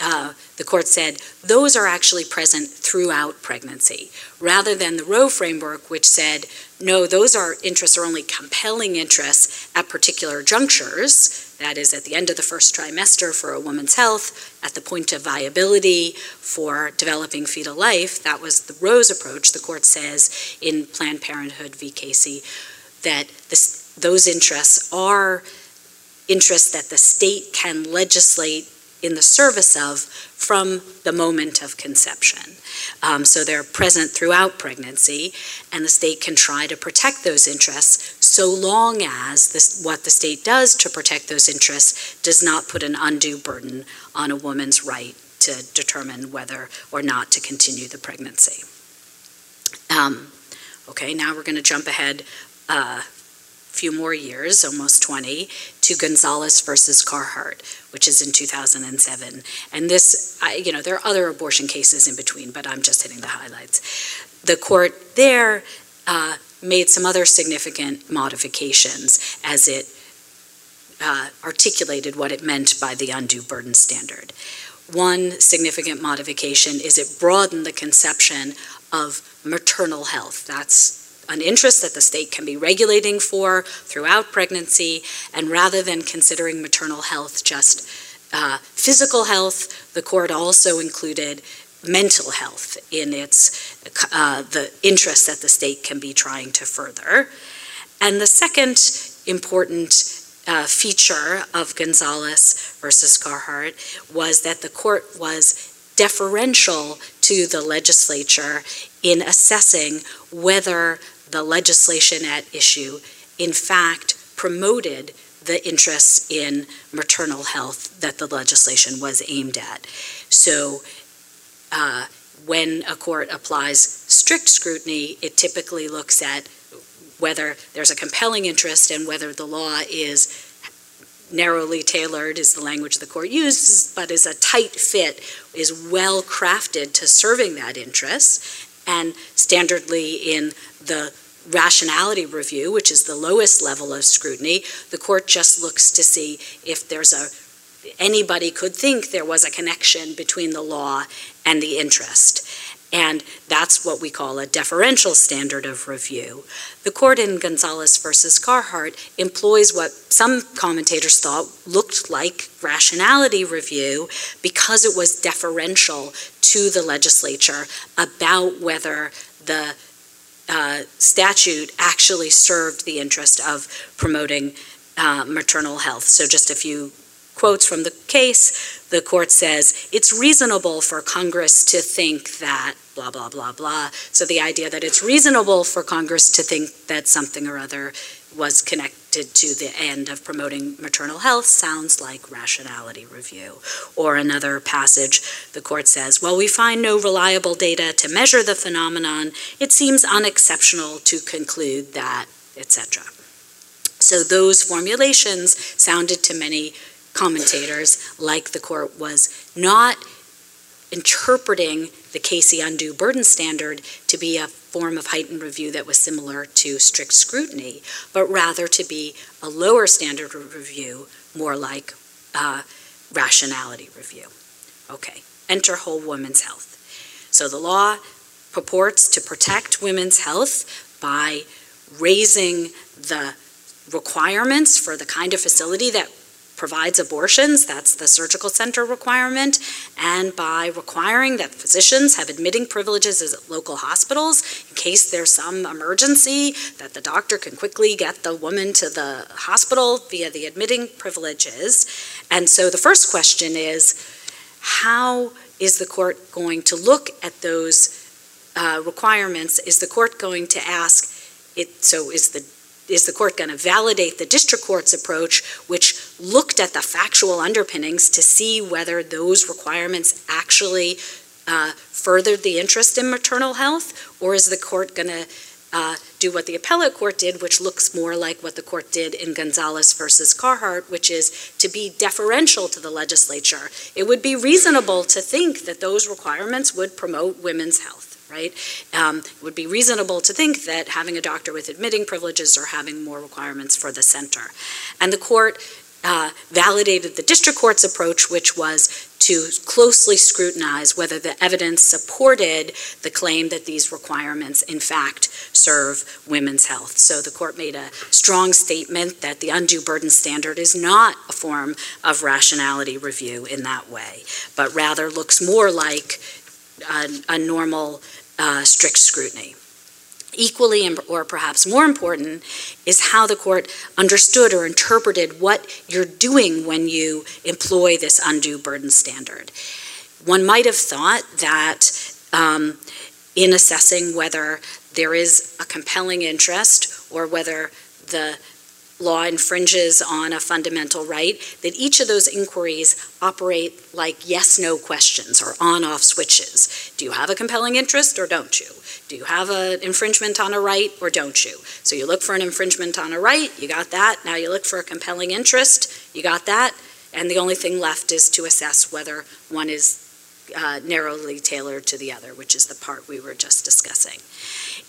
uh, the court said those are actually present throughout pregnancy, rather than the Roe framework, which said no, those are interests are only compelling interests at particular junctures. That is, at the end of the first trimester for a woman's health, at the point of viability for developing fetal life. That was the Roe's approach. The court says in Planned Parenthood v. Casey that this, those interests are interests that the state can legislate in the service of from the moment of conception. Um, so they're present throughout pregnancy, and the state can try to protect those interests so long as this, what the state does to protect those interests does not put an undue burden on a woman's right to determine whether or not to continue the pregnancy. Um, okay, now we're going to jump ahead a few more years, almost 20, to Gonzales versus Carhart, which is in 2007. And this, I, you know, there are other abortion cases in between, but I'm just hitting the highlights. The court there uh, made some other significant modifications as it uh, articulated what it meant by the undue burden standard. One significant modification is it broadened the conception of maternal health. That's an interest that the state can be regulating for throughout pregnancy, and rather than considering maternal health just uh, physical health, the court also included mental health in its uh, the interest that the state can be trying to further. And the second important uh, feature of Gonzales versus Carhart was that the court was deferential to the legislature in assessing whether the legislation at issue, in fact, promoted the interests in maternal health that the legislation was aimed at. So, uh, when a court applies strict scrutiny, it typically looks at whether there's a compelling interest and whether the law is narrowly tailored, is the language the court uses, but is a tight fit, is well crafted to serving that interest. And standardly in the rationality review, which is the lowest level of scrutiny, the court just looks to see if there's a anybody could think there was a connection between the law and the interest. And that's what we call a deferential standard of review. The court in Gonzales versus Carhart employs what some commentators thought looked like rationality review because it was deferential to the legislature about whether the uh, statute actually served the interest of promoting uh, maternal health. So, just a few quotes from the case. The court says it's reasonable for Congress to think that blah, blah, blah, blah. So, the idea that it's reasonable for Congress to think that something or other was connected to the end of promoting maternal health sounds like rationality review. Or another passage, the court says, While we find no reliable data to measure the phenomenon, it seems unexceptional to conclude that, etc. So those formulations sounded to many commentators like the court was not interpreting the Casey undue burden standard to be a form of heightened review that was similar to strict scrutiny, but rather to be a lower standard of review, more like uh, rationality review. Okay, enter whole woman's health. So the law purports to protect women's health by raising the requirements for the kind of facility that provides abortions, that's the surgical center requirement, and by requiring that physicians have admitting privileges at local hospitals in case there's some emergency, that the doctor can quickly get the woman to the hospital via the admitting privileges. And so the first question is, how is the court going to look at those uh, requirements? Is the court going to ask, it, so is the is the court going to validate the district court's approach, which looked at the factual underpinnings to see whether those requirements actually uh, furthered the interest in maternal health? Or is the court going to uh, do what the appellate court did, which looks more like what the court did in Gonzales versus Carhart, which is to be deferential to the legislature? It would be reasonable to think that those requirements would promote women's health right? Um, it would be reasonable to think that having a doctor with admitting privileges or having more requirements for the center. And the court uh, validated the district court's approach, which was to closely scrutinize whether the evidence supported the claim that these requirements, in fact, serve women's health. So the court made a strong statement that the undue burden standard is not a form of rationality review in that way, but rather looks more like a, a normal uh, strict scrutiny. Equally, or perhaps more important, is how the court understood or interpreted what you're doing when you employ this undue burden standard. One might have thought that um, in assessing whether there is a compelling interest or whether the law infringes on a fundamental right, that each of those inquiries operate like yes no questions or on off switches. Do you have a compelling interest or don't you? Do you have an infringement on a right or don't you? So you look for an infringement on a right, you got that. Now you look for a compelling interest, you got that. And the only thing left is to assess whether one is uh, narrowly tailored to the other, which is the part we were just discussing.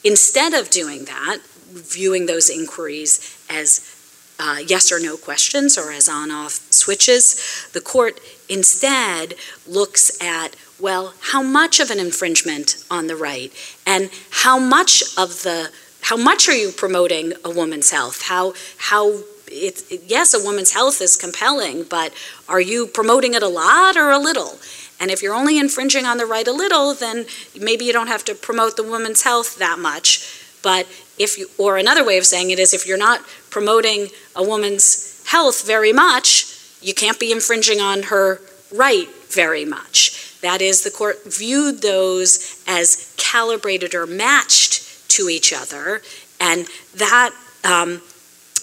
Instead of doing that, viewing those inquiries as uh, yes or no questions or as on off switches. The court instead looks at, well, how much of an infringement on the right and how much of the how much are you promoting a woman's health? How how it, it, yes, a woman's health is compelling, but are you promoting it a lot or a little? And if you're only infringing on the right a little, then maybe you don't have to promote the woman's health that much. But if you, or another way of saying it is if you're not promoting a woman's health very much, you can't be infringing on her right very much. That is, the court viewed those as calibrated or matched to each other, and that um,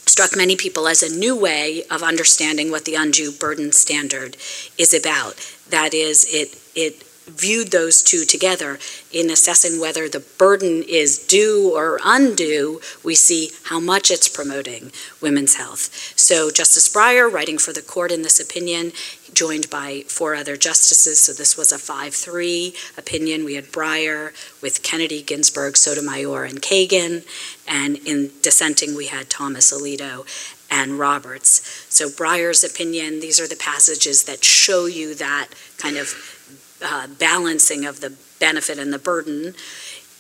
struck many people as a new way of understanding what the undue burden standard is about. That is, it, it viewed those two together in assessing whether the burden is due or undue, we see how much it's promoting women's health. So Justice Breyer, writing for the court in this opinion, joined by four other justices, so this was a 5-3 opinion. We had Breyer with Kennedy, Ginsburg, Sotomayor, and Kagan, and in dissenting we had Thomas Alito and Roberts. So Breyer's opinion, these are the passages that show you that kind of uh, balancing of the benefit and the burden,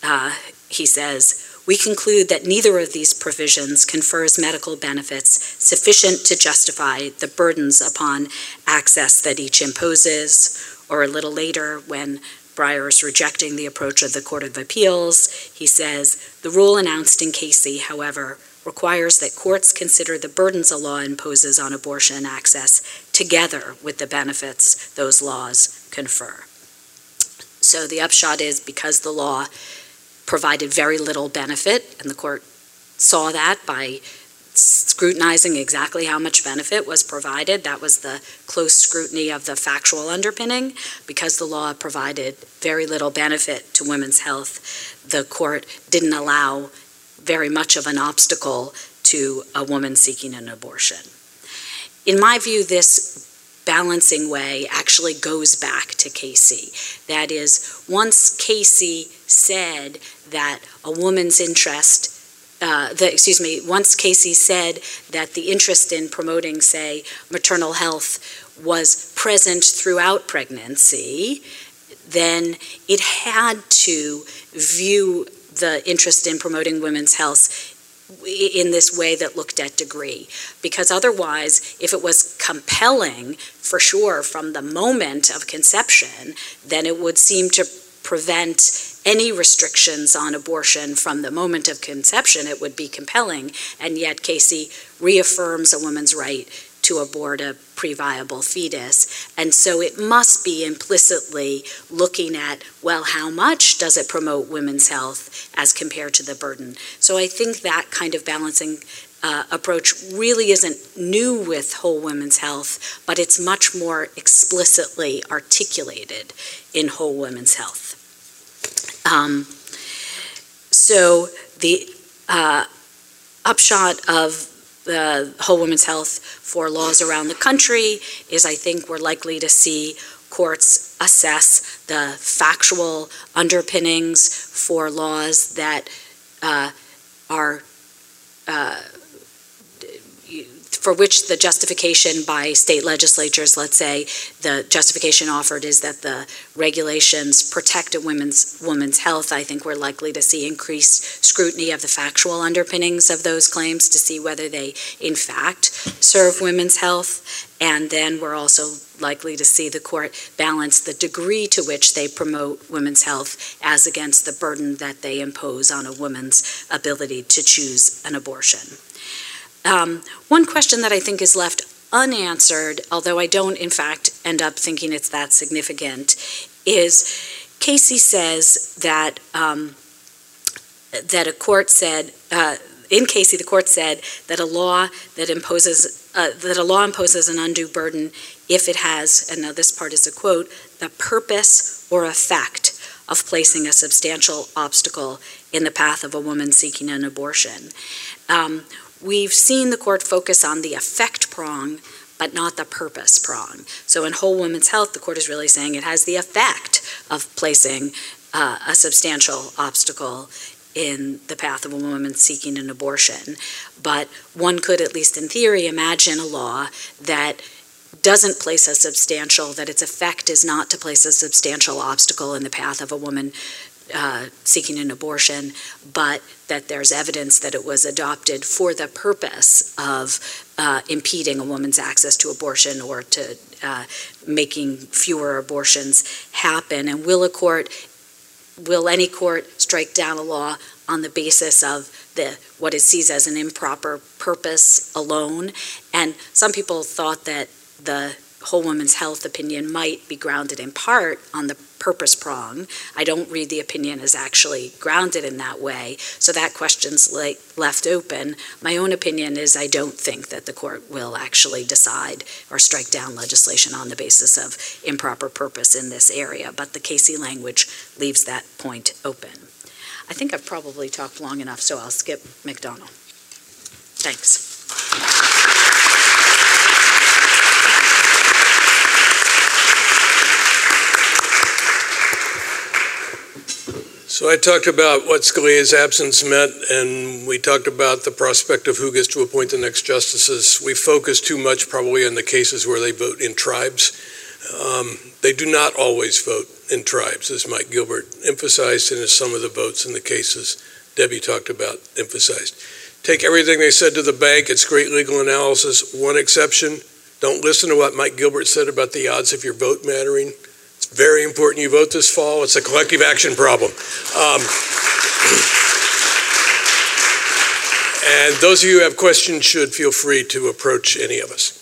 uh, he says, we conclude that neither of these provisions confers medical benefits sufficient to justify the burdens upon access that each imposes. Or a little later, when Breyer is rejecting the approach of the Court of Appeals, he says, the rule announced in Casey, however, requires that courts consider the burdens a law imposes on abortion access together with the benefits those laws confer. So the upshot is because the law provided very little benefit, and the court saw that by scrutinizing exactly how much benefit was provided. That was the close scrutiny of the factual underpinning. Because the law provided very little benefit to women's health, the court didn't allow very much of an obstacle to a woman seeking an abortion. In my view, this balancing way actually goes back to Casey. That is, once Casey said that a woman's interest uh, the, excuse me, once Casey said that the interest in promoting, say, maternal health was present throughout pregnancy, then it had to view the interest in promoting women's health in this way that looked at degree. Because otherwise, if it was compelling, for sure, from the moment of conception, then it would seem to prevent any restrictions on abortion from the moment of conception. It would be compelling, and yet Casey reaffirms a woman's right to abort a pre-viable fetus. And so it must be implicitly looking at, well, how much does it promote women's health as compared to the burden? So I think that kind of balancing uh, approach really isn't new with whole women's health, but it's much more explicitly articulated in whole women's health. Um, so the uh, upshot of the Whole Women's Health for laws around the country is I think we're likely to see courts assess the factual underpinnings for laws that uh, are uh, for which the justification by state legislatures, let's say, the justification offered is that the regulations protect a women's woman's health. I think we're likely to see increased scrutiny of the factual underpinnings of those claims to see whether they, in fact, serve women's health. And then we're also likely to see the court balance the degree to which they promote women's health as against the burden that they impose on a woman's ability to choose an abortion. Um, one question that I think is left unanswered, although I don't in fact end up thinking it's that significant, is Casey says that um, that a court said uh, in Casey the court said that a law that imposes uh, that a law imposes an undue burden if it has and now this part is a quote the purpose or effect of placing a substantial obstacle in the path of a woman seeking an abortion. Um, we've seen the court focus on the effect prong, but not the purpose prong. So in Whole woman's Health, the court is really saying it has the effect of placing uh, a substantial obstacle in the path of a woman seeking an abortion. But one could, at least in theory, imagine a law that doesn't place a substantial, that its effect is not to place a substantial obstacle in the path of a woman uh, seeking an abortion, but that there's evidence that it was adopted for the purpose of uh, impeding a woman's access to abortion or to uh, making fewer abortions happen. And will a court, will any court strike down a law on the basis of the what it sees as an improper purpose alone? And some people thought that the whole woman's health opinion might be grounded in part on the purpose prong. I don't read the opinion as actually grounded in that way, so that question's like left open. My own opinion is I don't think that the court will actually decide or strike down legislation on the basis of improper purpose in this area, but the Casey language leaves that point open. I think I've probably talked long enough, so I'll skip McDonald. Thanks. So I talked about what Scalia's absence meant, and we talked about the prospect of who gets to appoint the next justices. We focus too much probably on the cases where they vote in tribes. Um, they do not always vote in tribes, as Mike Gilbert emphasized, and as some of the votes in the cases Debbie talked about emphasized. Take everything they said to the bank. It's great legal analysis. One exception, don't listen to what Mike Gilbert said about the odds of your vote mattering. Very important you vote this fall. It's a collective action problem. Um, and those of you who have questions should feel free to approach any of us.